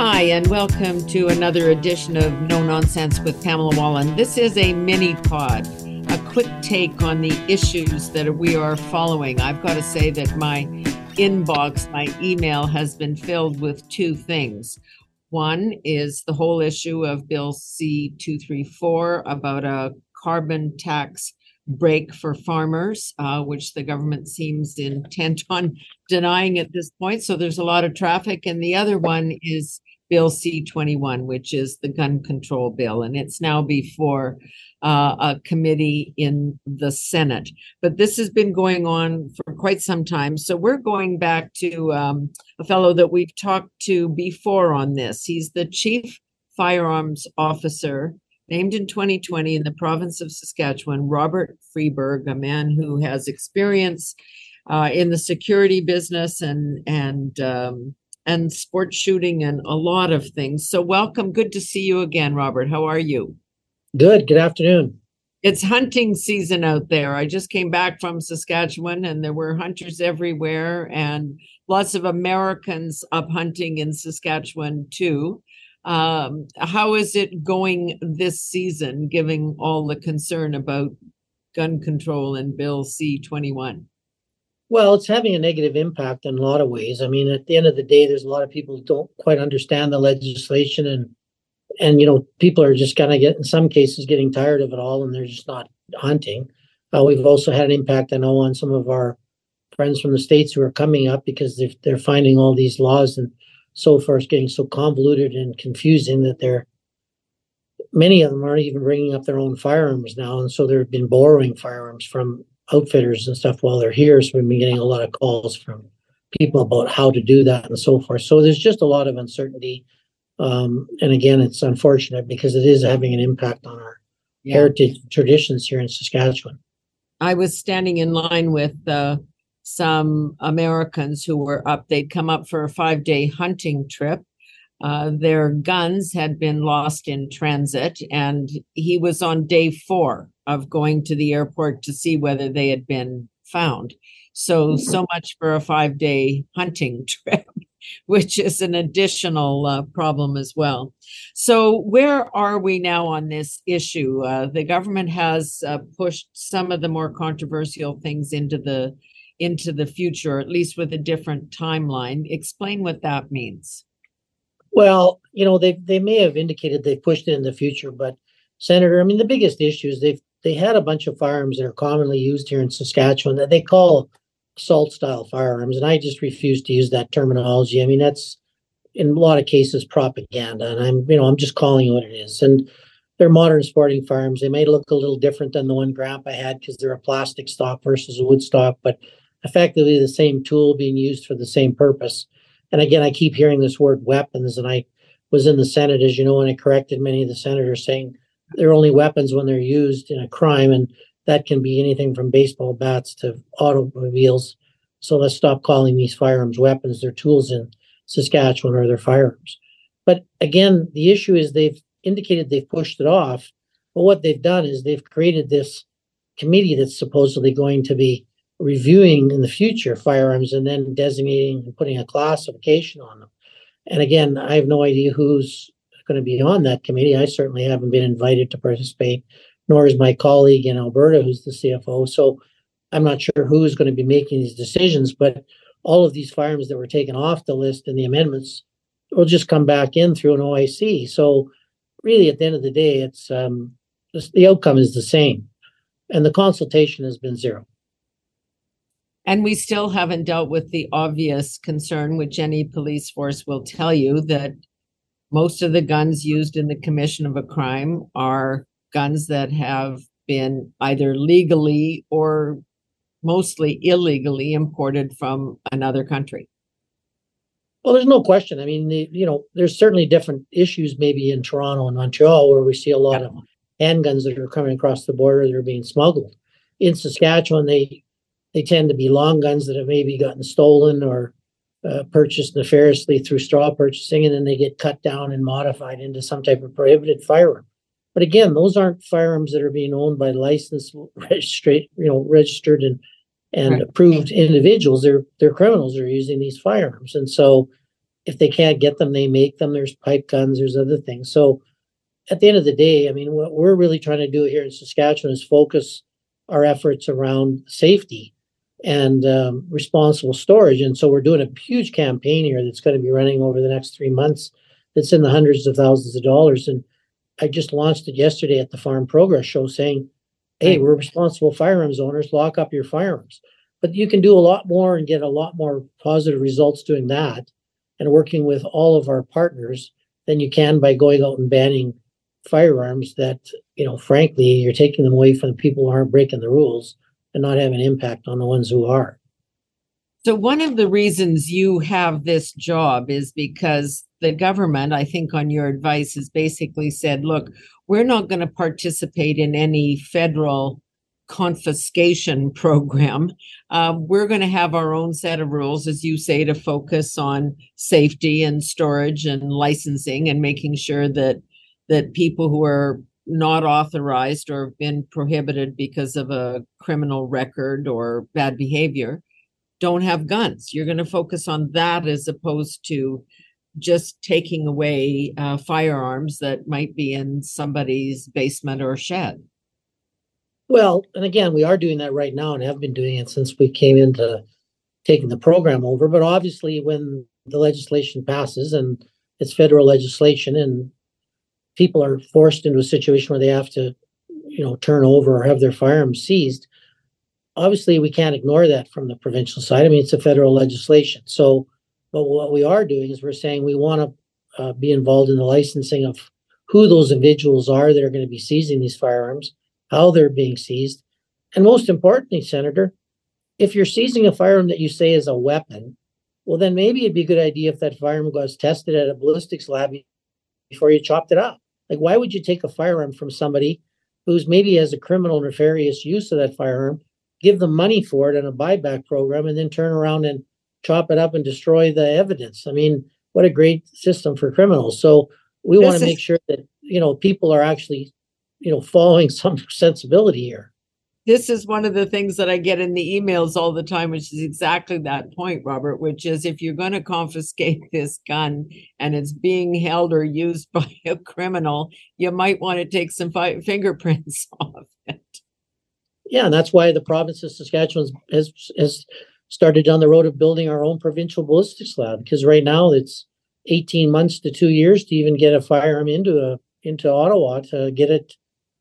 Hi, and welcome to another edition of No Nonsense with Pamela Wallin. This is a mini pod, a quick take on the issues that we are following. I've got to say that my inbox, my email has been filled with two things. One is the whole issue of Bill C 234 about a carbon tax break for farmers, uh, which the government seems intent on denying at this point. So there's a lot of traffic. And the other one is Bill C 21, which is the gun control bill. And it's now before uh, a committee in the Senate. But this has been going on for quite some time. So we're going back to um, a fellow that we've talked to before on this. He's the chief firearms officer named in 2020 in the province of Saskatchewan, Robert Freberg, a man who has experience uh, in the security business and and um, and sports shooting and a lot of things. So welcome, good to see you again, Robert. How are you? Good. Good afternoon. It's hunting season out there. I just came back from Saskatchewan and there were hunters everywhere and lots of Americans up hunting in Saskatchewan too. Um, how is it going this season, given all the concern about gun control and Bill C 21? Well, it's having a negative impact in a lot of ways. I mean, at the end of the day, there's a lot of people who don't quite understand the legislation and and you know, people are just kind of get in some cases getting tired of it all and they're just not hunting. Uh, we've also had an impact, I know, on some of our friends from the states who are coming up because they're, they're finding all these laws and so far is getting so convoluted and confusing that they're many of them aren't even bringing up their own firearms now, and so they've been borrowing firearms from outfitters and stuff while they're here. So we've been getting a lot of calls from people about how to do that and so forth. So there's just a lot of uncertainty. Um, and again, it's unfortunate because it is having an impact on our yeah. heritage traditions here in Saskatchewan. I was standing in line with uh, some Americans who were up. They'd come up for a five day hunting trip. Uh, their guns had been lost in transit, and he was on day four of going to the airport to see whether they had been found. So, so much for a five day hunting trip, which is an additional uh, problem as well. So, where are we now on this issue? Uh, the government has uh, pushed some of the more controversial things into the into the future, at least with a different timeline. Explain what that means. Well, you know, they they may have indicated they pushed it in the future, but Senator, I mean, the biggest issue is they've they had a bunch of firearms that are commonly used here in Saskatchewan that they call assault style firearms, and I just refuse to use that terminology. I mean, that's in a lot of cases propaganda, and I'm you know I'm just calling it what it is. And they're modern sporting firearms. They may look a little different than the one Grandpa had because they're a plastic stock versus a wood stock, but effectively the same tool being used for the same purpose. And again, I keep hearing this word weapons, and I was in the Senate, as you know, and I corrected many of the senators saying they're only weapons when they're used in a crime, and that can be anything from baseball bats to automobiles. So let's stop calling these firearms weapons. They're tools in Saskatchewan or they're firearms. But again, the issue is they've indicated they've pushed it off. But what they've done is they've created this committee that's supposedly going to be reviewing in the future firearms and then designating and putting a classification on them. And again, I have no idea who's going to be on that committee. I certainly haven't been invited to participate, nor is my colleague in Alberta, who's the CFO. So I'm not sure who is going to be making these decisions, but all of these firearms that were taken off the list in the amendments will just come back in through an OIC. So really, at the end of the day, it's um, the outcome is the same, and the consultation has been zero. And we still haven't dealt with the obvious concern, which any police force will tell you that most of the guns used in the commission of a crime are guns that have been either legally or mostly illegally imported from another country. Well, there's no question. I mean, the, you know, there's certainly different issues maybe in Toronto and Montreal where we see a lot yeah. of handguns that are coming across the border that are being smuggled. In Saskatchewan, they they tend to be long guns that have maybe gotten stolen or uh, purchased nefariously through straw purchasing, and then they get cut down and modified into some type of prohibited firearm. But again, those aren't firearms that are being owned by licensed, registered, you know, registered and and right. approved individuals. They're they're criminals. Are using these firearms, and so if they can't get them, they make them. There's pipe guns, there's other things. So at the end of the day, I mean, what we're really trying to do here in Saskatchewan is focus our efforts around safety and um, responsible storage. And so we're doing a huge campaign here that's going to be running over the next three months. That's in the hundreds of thousands of dollars. And I just launched it yesterday at the Farm Progress Show, saying, "Hey, we're responsible firearms owners. Lock up your firearms." But you can do a lot more and get a lot more positive results doing that, and working with all of our partners than you can by going out and banning firearms that you know frankly you're taking them away from the people who aren't breaking the rules and not have an impact on the ones who are so one of the reasons you have this job is because the government i think on your advice has basically said look we're not going to participate in any federal confiscation program. Um, we're going to have our own set of rules, as you say, to focus on safety and storage and licensing and making sure that that people who are not authorized or been prohibited because of a criminal record or bad behavior don't have guns. You're going to focus on that as opposed to just taking away uh, firearms that might be in somebody's basement or shed. Well, and again, we are doing that right now and have been doing it since we came into taking the program over. But obviously, when the legislation passes and it's federal legislation and people are forced into a situation where they have to, you know, turn over or have their firearms seized, obviously we can't ignore that from the provincial side. I mean, it's a federal legislation. So, but what we are doing is we're saying we want to uh, be involved in the licensing of who those individuals are that are going to be seizing these firearms, how they're being seized, and most importantly, Senator, if you're seizing a firearm that you say is a weapon, well, then maybe it'd be a good idea if that firearm was tested at a ballistics lab before you chopped it up. Like, why would you take a firearm from somebody who's maybe has a criminal nefarious use of that firearm, give them money for it in a buyback program, and then turn around and chop it up and destroy the evidence? I mean, what a great system for criminals. So we want to make sure that you know people are actually, you know, following some sensibility here this is one of the things that I get in the emails all the time, which is exactly that point, Robert, which is if you're going to confiscate this gun and it's being held or used by a criminal, you might want to take some fi- fingerprints off it. Yeah, and that's why the province of Saskatchewan has has started down the road of building our own provincial ballistics lab because right now it's 18 months to two years to even get a firearm into a into Ottawa to get it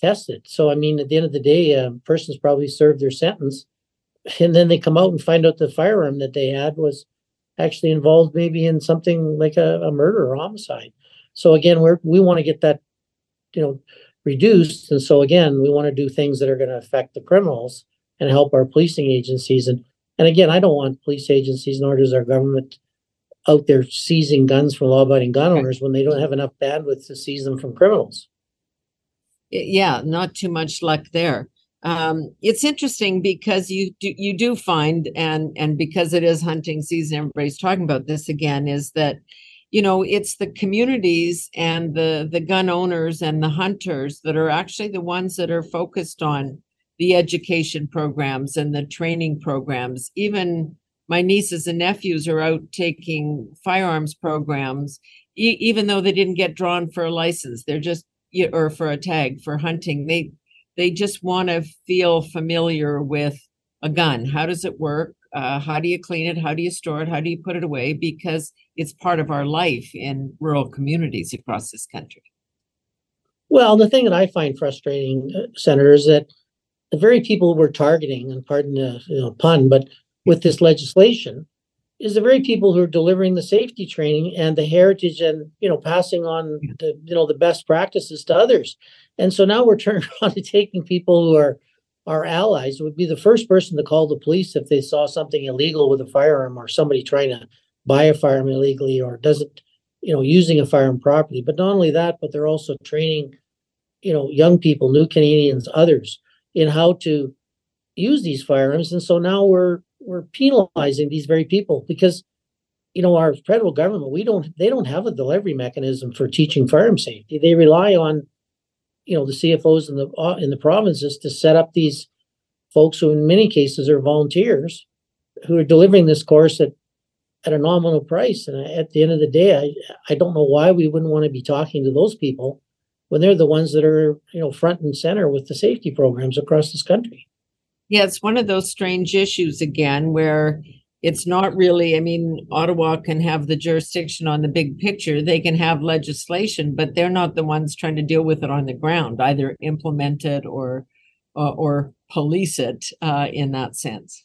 tested. So, I mean, at the end of the day, a person's probably served their sentence, and then they come out and find out the firearm that they had was actually involved maybe in something like a, a murder or homicide. So again, we're we want to get that, you know, reduced. And so again, we want to do things that are going to affect the criminals and help our policing agencies. And and again, I don't want police agencies nor does our government out there seizing guns from law-abiding gun owners when they don't have enough bandwidth to seize them from criminals yeah, not too much luck there. Um, it's interesting because you do you do find and and because it is hunting season, everybody's talking about this again, is that you know it's the communities and the the gun owners and the hunters that are actually the ones that are focused on the education programs and the training programs even my nieces and nephews are out taking firearms programs e- even though they didn't get drawn for a license they're just or for a tag for hunting they they just want to feel familiar with a gun. How does it work? Uh, how do you clean it? How do you store it? How do you put it away? Because it's part of our life in rural communities across this country. Well the thing that i find frustrating uh, senator is that the very people we're targeting and pardon the you know, pun but with this legislation is the very people who are delivering the safety training and the heritage and you know passing on the you know the best practices to others. And so now we're turning around to taking people who are our allies. Would be the first person to call the police if they saw something illegal with a firearm or somebody trying to buy a firearm illegally or doesn't you know using a firearm properly. But not only that but they're also training you know young people new canadians others in how to use these firearms. And so now we're we're penalizing these very people because you know our federal government we don't they don't have a delivery mechanism for teaching firearm safety they rely on you know the cfos in the uh, in the provinces to set up these folks who in many cases are volunteers who are delivering this course at at a nominal price. And at the end of the day, I, I don't know why we wouldn't want to be talking to those people when they're the ones that are, you know, front and center with the safety programs across this country. Yeah, it's one of those strange issues again where it's not really, I mean, Ottawa can have the jurisdiction on the big picture. They can have legislation, but they're not the ones trying to deal with it on the ground, either implement it or uh, or police it uh, in that sense.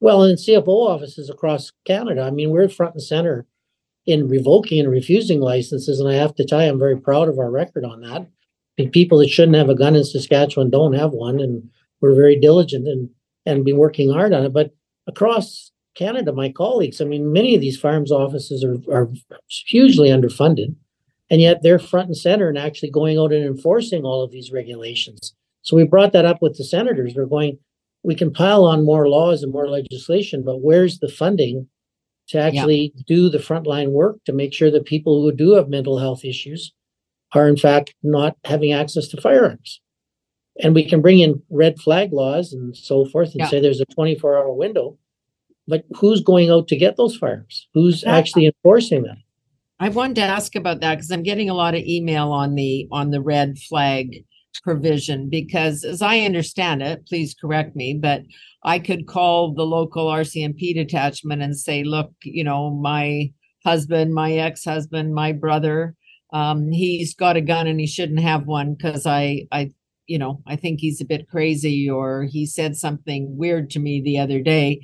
Well, in CFO offices across Canada, I mean, we're front and center in revoking and refusing licenses, and I have to tell you, I'm very proud of our record on that. I mean, people that shouldn't have a gun in Saskatchewan don't have one, and we're very diligent and and been working hard on it. But across Canada, my colleagues, I mean, many of these farms offices are are hugely underfunded, and yet they're front and center and actually going out and enforcing all of these regulations. So we brought that up with the senators. We're going, we can pile on more laws and more legislation, but where's the funding to actually yeah. do the frontline work to make sure that people who do have mental health issues are in fact not having access to firearms? And we can bring in red flag laws and so forth and yeah. say there's a 24 hour window. But who's going out to get those firearms? Who's actually enforcing them? I wanted to ask about that because I'm getting a lot of email on the on the red flag provision because as I understand it, please correct me, but I could call the local RCMP detachment and say, look, you know, my husband, my ex-husband, my brother, um, he's got a gun and he shouldn't have one because I I you know, I think he's a bit crazy or he said something weird to me the other day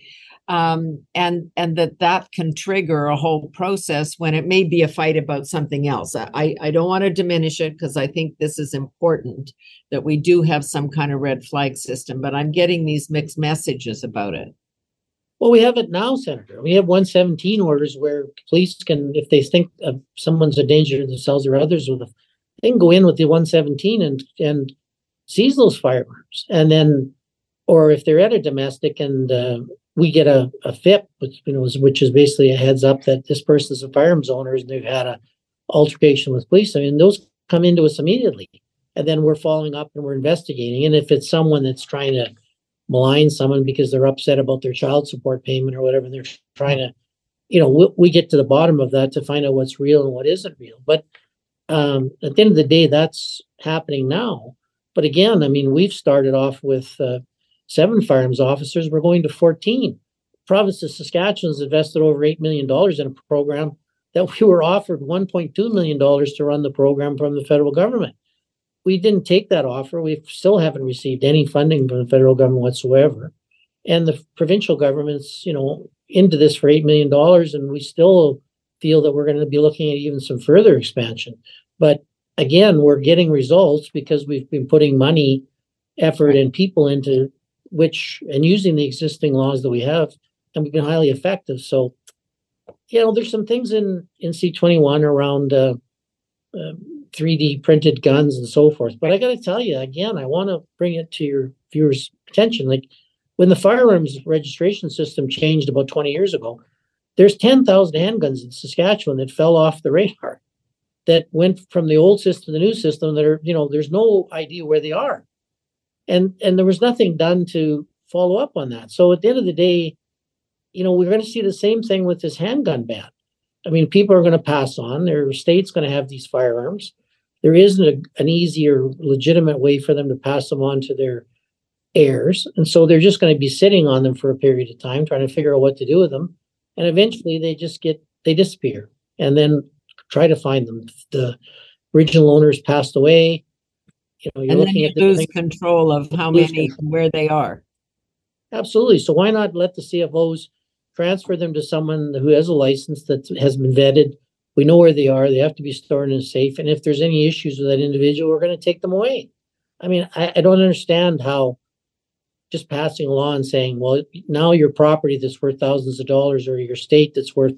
um, and and that that can trigger a whole process when it may be a fight about something else. I I don't want to diminish it because I think this is important that we do have some kind of red flag system, but I'm getting these mixed messages about it. Well, we have it now, Senator. We have 117 orders where police can, if they think someone's a danger to themselves or others, with they can go in with the 117 and and seize those firearms, and then, or if they're at a domestic and uh, we get a, a FIP, which you know, which is basically a heads up that this person is a firearms owner and they've had a altercation with police. I mean, those come into us immediately, and then we're following up and we're investigating. And if it's someone that's trying to malign someone because they're upset about their child support payment or whatever, they're trying to, you know, we, we get to the bottom of that to find out what's real and what isn't real. But um, at the end of the day, that's happening now. But again, I mean, we've started off with uh, seven firearms officers. We're going to 14. Province of Saskatchewan has invested over $8 million in a program that we were offered $1.2 million to run the program from the federal government. We didn't take that offer. We still haven't received any funding from the federal government whatsoever. And the provincial government's, you know, into this for $8 million, and we still feel that we're going to be looking at even some further expansion. But again, we're getting results because we've been putting money, effort, and people into which and using the existing laws that we have, and we've been highly effective. So, you know, there's some things in in C21 around uh, uh, 3D printed guns and so forth. But I got to tell you again, I want to bring it to your viewers' attention. Like when the firearms registration system changed about 20 years ago, there's 10,000 handguns in Saskatchewan that fell off the radar that went from the old system to the new system that are, you know, there's no idea where they are and and there was nothing done to follow up on that. So at the end of the day, you know, we're going to see the same thing with this handgun ban. I mean, people are going to pass on. Their state's going to have these firearms. There isn't a, an easier, legitimate way for them to pass them on to their heirs, and so they're just going to be sitting on them for a period of time, trying to figure out what to do with them, and eventually they just get they disappear, and then try to find them. The original owners passed away you know, you're and looking you at lose control of how many, where they are. Absolutely. So why not let the CFOs transfer them to someone who has a license that has been vetted? We know where they are. They have to be stored in a safe. And if there's any issues with that individual, we're going to take them away. I mean, I, I don't understand how just passing a law and saying, well, now your property that's worth thousands of dollars or your state that's worth,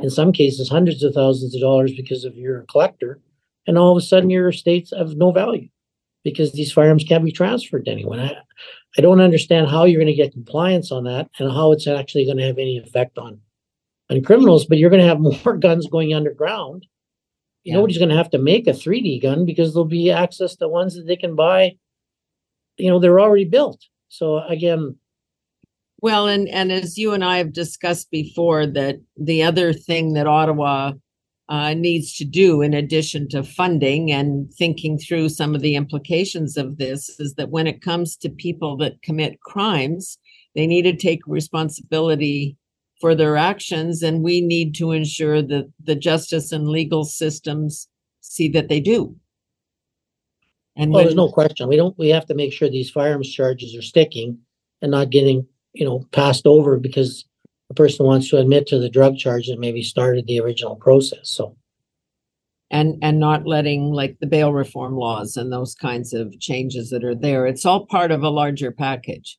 in some cases, hundreds of thousands of dollars because of you're a collector, and all of a sudden your estates have no value because these firearms can't be transferred to anyone. I, I don't understand how you're going to get compliance on that and how it's actually going to have any effect on on criminals. But you're going to have more guns going underground. Yeah. Nobody's going to have to make a 3D gun because there'll be access to ones that they can buy. You know, they're already built. So again, Well, and and as you and I have discussed before, that the other thing that Ottawa uh, needs to do, in addition to funding and thinking through some of the implications of this, is that when it comes to people that commit crimes, they need to take responsibility for their actions, and we need to ensure that the justice and legal systems see that they do. And Well, there's no question. We don't, we have to make sure these firearms charges are sticking and not getting, you know, passed over because the person wants to admit to the drug charge that maybe started the original process. So, and and not letting like the bail reform laws and those kinds of changes that are there. It's all part of a larger package.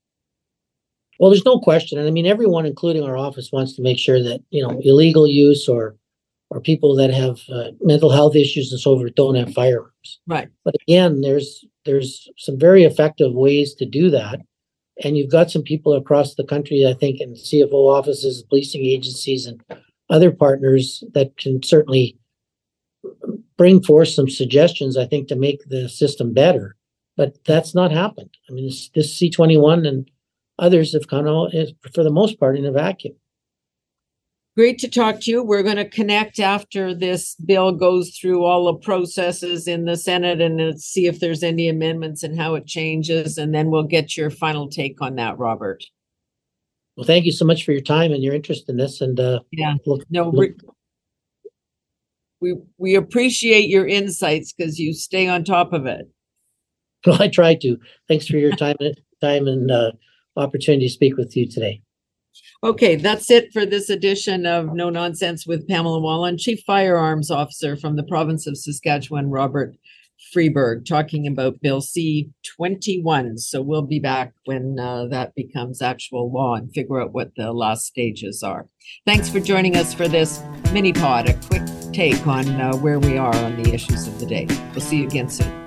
well, there's no question. And I mean, everyone, including our office, wants to make sure that, you know, illegal use or or people that have uh, mental health issues and so forth don't have firearms. Right. But again, there's there's some very effective ways to do that. And you've got some people across the country, I think, in CFO offices, policing agencies, and other partners that can certainly bring forth some suggestions, I think, to make the system better. But that's not happened. I mean, this, this C21 and others have gone out, eh, for the most part, in a vacuum. Great to talk to you. We're going to connect after this bill goes through all the processes in the Senate and see if there's any amendments and how it changes. And then we'll get your final take on that, Robert. Well, thank you so much for your time and your interest in this. And uh, Yeah. look, No, look- we we, appreciate your insights because you stay on top of it. well, I try to. Thanks for your time, and time and uh, opportunity to speak with you today. Okay, that's it for this edition of No Nonsense with Pamela Wallin, Chief Firearms Officer from the province of Saskatchewan, Robert Freberg, talking about Bill C twenty-one. So we'll be back when uh, that becomes actual law and figure out what the last stages are. Thanks for joining us for this mini pod, a quick take on uh, where we are on the issues of the day. We'll see you again soon.